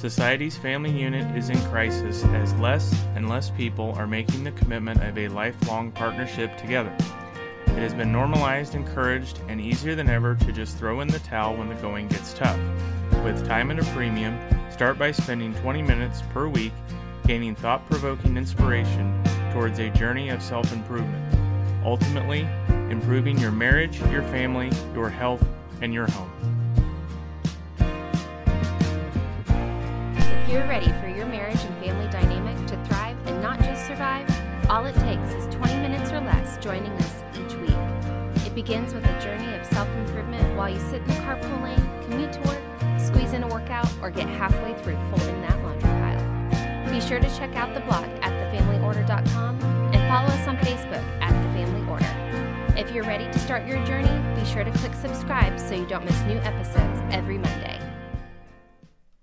Society's family unit is in crisis as less and less people are making the commitment of a lifelong partnership together. It has been normalized, encouraged, and easier than ever to just throw in the towel when the going gets tough. With time at a premium, start by spending 20 minutes per week gaining thought provoking inspiration towards a journey of self improvement, ultimately, improving your marriage, your family, your health, and your home. Ready for your marriage and family dynamic to thrive and not just survive, all it takes is 20 minutes or less joining us each week. It begins with a journey of self improvement while you sit in the carpool lane, commute to work, squeeze in a workout, or get halfway through folding that laundry pile. Be sure to check out the blog at thefamilyorder.com and follow us on Facebook at The Family Order. If you're ready to start your journey, be sure to click subscribe so you don't miss new episodes every Monday.